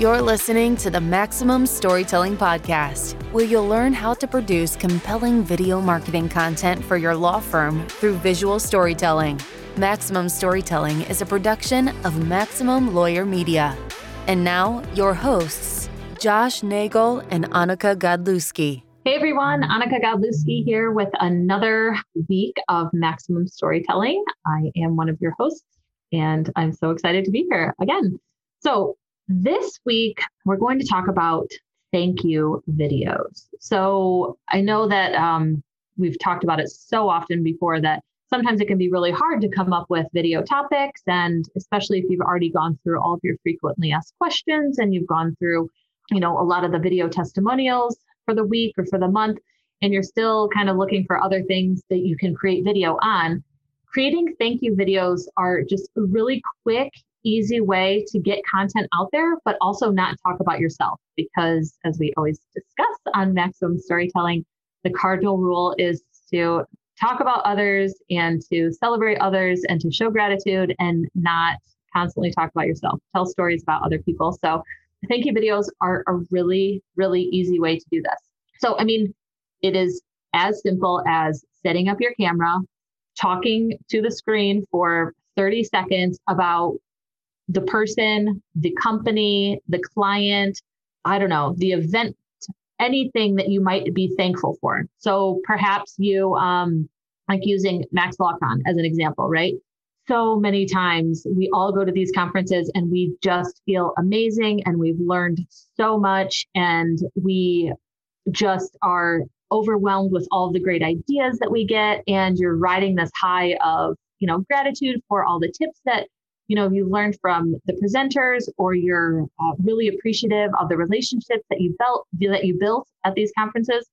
You're listening to the Maximum Storytelling Podcast, where you'll learn how to produce compelling video marketing content for your law firm through visual storytelling. Maximum Storytelling is a production of Maximum Lawyer Media. And now, your hosts, Josh Nagel and Annika Godlewski. Hey everyone, Annika Godlewski here with another week of Maximum Storytelling. I am one of your hosts, and I'm so excited to be here again. So, this week we're going to talk about thank you videos. So, I know that um, we've talked about it so often before that sometimes it can be really hard to come up with video topics. And especially if you've already gone through all of your frequently asked questions and you've gone through, you know, a lot of the video testimonials for the week or for the month, and you're still kind of looking for other things that you can create video on. Creating thank you videos are just really quick, easy way to get content out there, but also not talk about yourself. Because as we always discuss on Maximum Storytelling, the cardinal rule is to talk about others and to celebrate others and to show gratitude and not constantly talk about yourself. Tell stories about other people. So, thank you videos are a really, really easy way to do this. So, I mean, it is as simple as setting up your camera, talking to the screen for 30 seconds about the person, the company, the client, I don't know, the event anything that you might be thankful for. So perhaps you, um, like using Max LawCon as an example, right? So many times we all go to these conferences and we just feel amazing and we've learned so much and we just are overwhelmed with all the great ideas that we get and you're riding this high of you know gratitude for all the tips that you know you learned from the presenters or you're uh, really appreciative of the relationships that you built that you built at these conferences.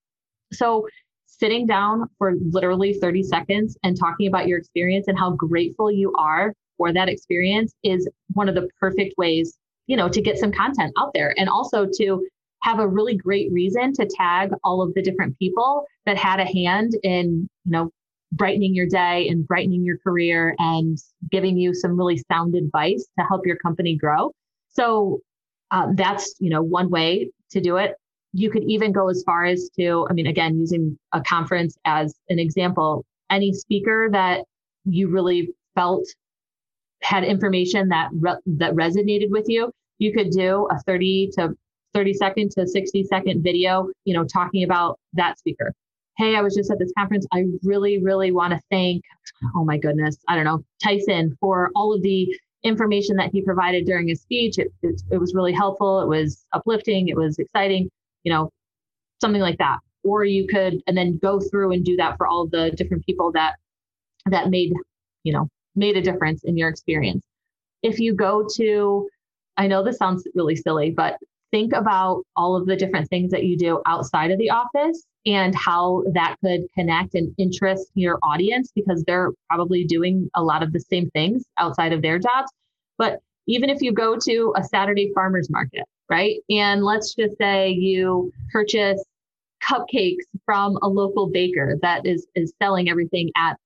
So sitting down for literally 30 seconds and talking about your experience and how grateful you are for that experience is one of the perfect ways you know to get some content out there and also to have a really great reason to tag all of the different people that had a hand in you know brightening your day and brightening your career and giving you some really sound advice to help your company grow. So um, that's you know one way to do it. You could even go as far as to, I mean, again, using a conference as an example, any speaker that you really felt had information that re- that resonated with you, you could do a 30 to 30 second to 60 second video, you know, talking about that speaker hey, I was just at this conference. I really, really want to thank, oh my goodness, I don't know, Tyson for all of the information that he provided during his speech. It, it, it was really helpful. It was uplifting. It was exciting, you know, something like that. Or you could, and then go through and do that for all the different people that, that made, you know, made a difference in your experience. If you go to, I know this sounds really silly, but think about all of the different things that you do outside of the office and how that could connect and interest your audience because they're probably doing a lot of the same things outside of their jobs. But even if you go to a Saturday farmers market, right? And let's just say you purchase cupcakes from a local baker that is is selling everything at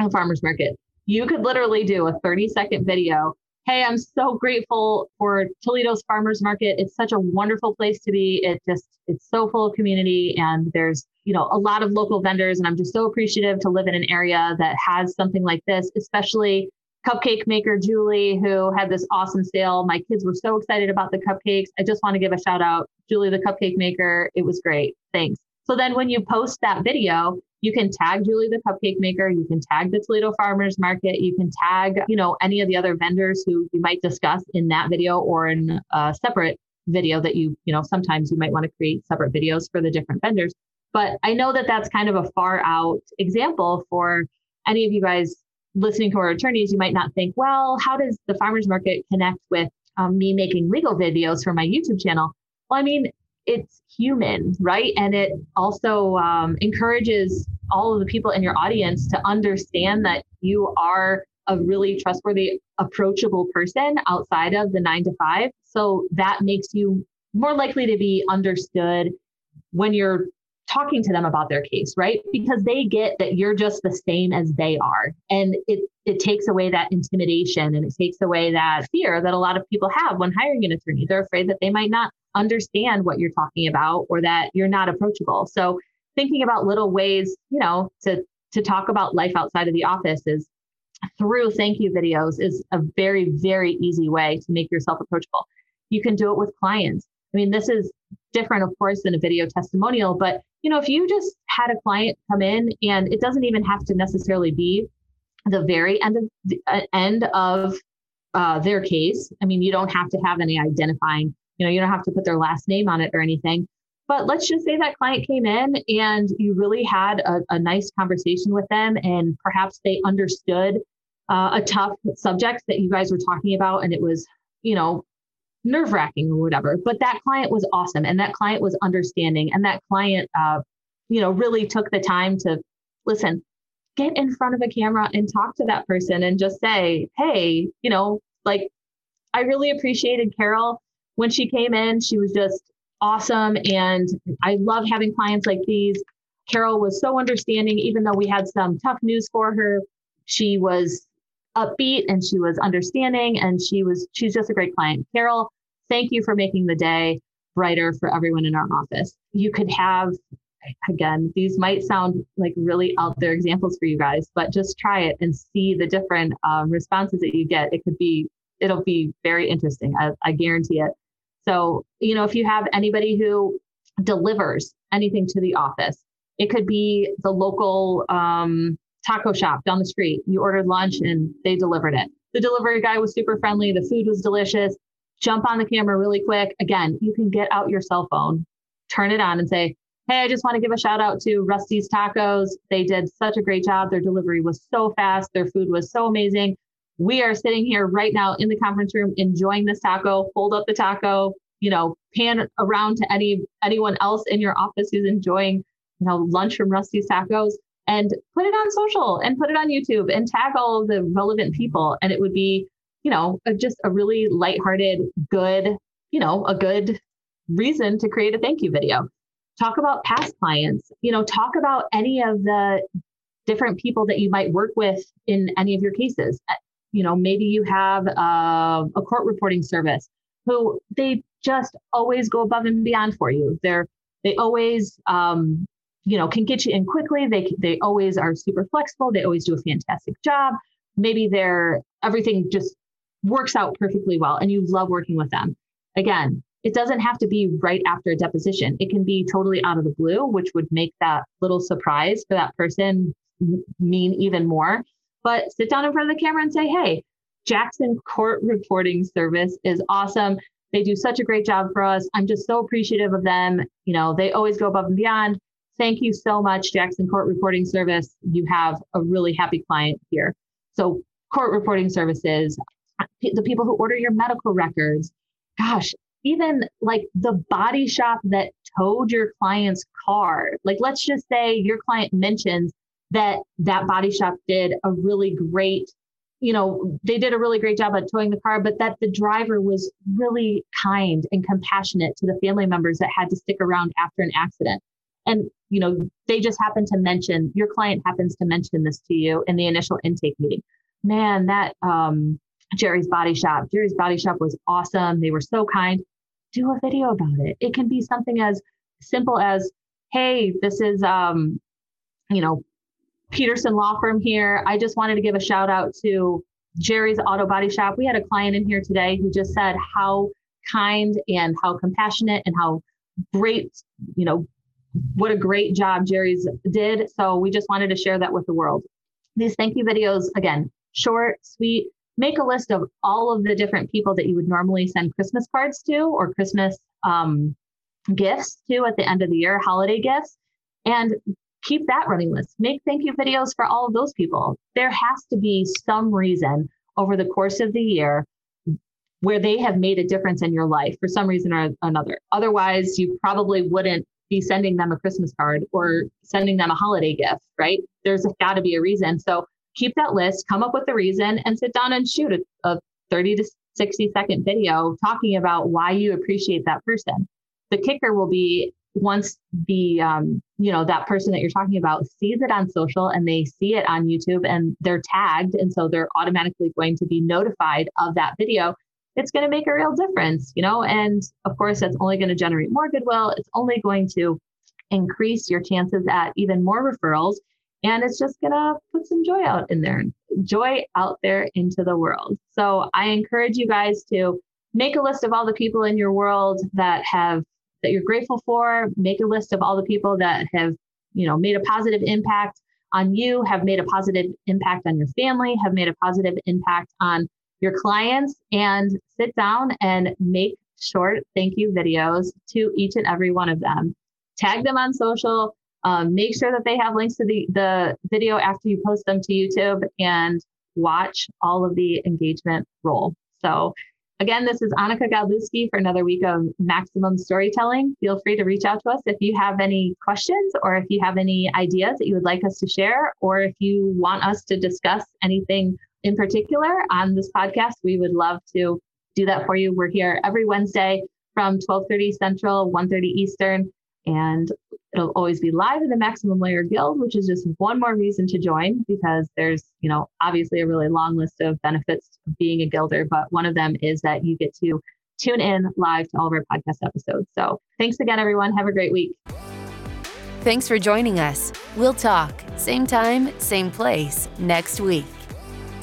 a farmers market. You could literally do a 30 second video hey, I'm so grateful for Toledo's Farmers Market. It's such a wonderful place to be. It just, it's so full of community and there's, you know, a lot of local vendors. And I'm just so appreciative to live in an area that has something like this, especially cupcake maker Julie, who had this awesome sale. My kids were so excited about the cupcakes. I just want to give a shout out, Julie, the cupcake maker. It was great. Thanks. So then when you post that video, you can tag Julie the cupcake maker, you can tag the Toledo Farmers Market, you can tag, you know, any of the other vendors who you might discuss in that video or in a separate video that you, you know, sometimes you might want to create separate videos for the different vendors. But I know that that's kind of a far out example for any of you guys listening to our attorneys. You might not think, well, how does the farmers market connect with um, me making legal videos for my YouTube channel? Well, I mean, it's human, right? And it also um, encourages all of the people in your audience to understand that you are a really trustworthy, approachable person outside of the nine to five. So that makes you more likely to be understood when you're talking to them about their case, right? Because they get that you're just the same as they are. And it it takes away that intimidation and it takes away that fear that a lot of people have when hiring an attorney. They're afraid that they might not understand what you're talking about or that you're not approachable. So thinking about little ways, you know, to to talk about life outside of the office is through thank you videos is a very very easy way to make yourself approachable. You can do it with clients. I mean, this is different, of course, than a video testimonial, but you know, if you just had a client come in and it doesn't even have to necessarily be the very end of the uh, end of uh, their case. I mean, you don't have to have any identifying, you know, you don't have to put their last name on it or anything. But let's just say that client came in and you really had a, a nice conversation with them, and perhaps they understood uh, a tough subject that you guys were talking about, and it was, you know, nerve wracking or whatever. But that client was awesome, and that client was understanding, and that client, uh, you know, really took the time to listen get in front of a camera and talk to that person and just say, hey, you know, like I really appreciated Carol when she came in. She was just awesome. And I love having clients like these. Carol was so understanding, even though we had some tough news for her. She was upbeat and she was understanding and she was she's just a great client. Carol, thank you for making the day brighter for everyone in our office. You could have again, these might sound like really out there examples for you guys, but just try it and see the different um, responses that you get. It could be, it'll be very interesting. I, I guarantee it. So, you know, if you have anybody who delivers anything to the office, it could be the local um, taco shop down the street. You ordered lunch and they delivered it. The delivery guy was super friendly. The food was delicious. Jump on the camera really quick. Again, you can get out your cell phone, turn it on, and say, Hey, I just want to give a shout out to Rusty's Tacos. They did such a great job. Their delivery was so fast, their food was so amazing. We are sitting here right now in the conference room enjoying this taco. Hold up the taco, you know, pan around to any anyone else in your office who's enjoying, you know, lunch from Rusty's Tacos and put it on social and put it on YouTube and tag all of the relevant people. And it would be, you know, a, just a really lighthearted, good, you know, a good reason to create a thank you video talk about past clients, you know, talk about any of the different people that you might work with in any of your cases. You know, maybe you have a court reporting service who they just always go above and beyond for you. They're they always um, you know can get you in quickly. They they always are super flexible. They always do a fantastic job. Maybe they're everything just works out perfectly well, and you love working with them. Again, it doesn't have to be right after a deposition. It can be totally out of the blue, which would make that little surprise for that person mean even more. But sit down in front of the camera and say, hey, Jackson Court Reporting Service is awesome. They do such a great job for us. I'm just so appreciative of them. You know, they always go above and beyond. Thank you so much, Jackson Court Reporting Service. You have a really happy client here. So, court reporting services, the people who order your medical records. Gosh, even like the body shop that towed your client's car. Like, let's just say your client mentions that that body shop did a really great, you know, they did a really great job at towing the car, but that the driver was really kind and compassionate to the family members that had to stick around after an accident. And, you know, they just happen to mention, your client happens to mention this to you in the initial intake meeting. Man, that, um, Jerry's Body Shop. Jerry's Body Shop was awesome. They were so kind do a video about it. It can be something as simple as, hey, this is, um, you know, Peterson Law Firm here. I just wanted to give a shout out to Jerry's Auto Body Shop. We had a client in here today who just said how kind and how compassionate and how great, you know, what a great job Jerry's did. So we just wanted to share that with the world. These thank you videos, again, short, sweet, make a list of all of the different people that you would normally send Christmas cards to or Christmas um, gifts to at the end of the year, holiday gifts, and keep that running list. Make thank you videos for all of those people. There has to be some reason over the course of the year where they have made a difference in your life for some reason or another. Otherwise, you probably wouldn't be sending them a Christmas card or sending them a holiday gift, right? There's got to be a reason. So keep that list, come up with the reason, and sit down and shoot a, a 30 to 60 second video talking about why you appreciate that person. The kicker will be once the um, you know that person that you're talking about sees it on social and they see it on youtube and they're tagged and so they're automatically going to be notified of that video it's going to make a real difference you know? And of course that's only going to generate more goodwill. It's only going to increase your chances at even more referrals and it's just going to put some joy out in there joy out there into the world. So i encourage you guys to make a list of all the people in your world that have that you're grateful for. Make a list of all the people that have, you know, made a positive impact on you, have made a positive impact on your family, have made a positive impact on your clients, and sit down and make short thank you videos to each and every one of them. Tag them on social. Um, make sure that they have links to the, the video after you post them to YouTube and watch all of the engagement roll. So Again, this is Annika Godlewski for another week of Maximum Storytelling. Feel free to reach out to us if you have any questions or if you have any ideas that you would like us to share, or if you want us to discuss anything in particular on this podcast. We would love to do that for you. We're here every Wednesday from 12:30 Central, 1:30 Eastern, and It'll always be live in the Maximum Lawyer Guild, which is just one more reason to join because there's, you know, obviously a really long list of benefits of being a guilder, but one of them is that you get to tune in live to all of our podcast episodes. So thanks again, everyone. Have a great week. Thanks for joining us. We'll talk same time, same place next week.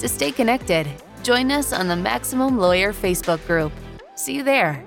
To stay connected, join us on the Maximum Lawyer Facebook group. See you there.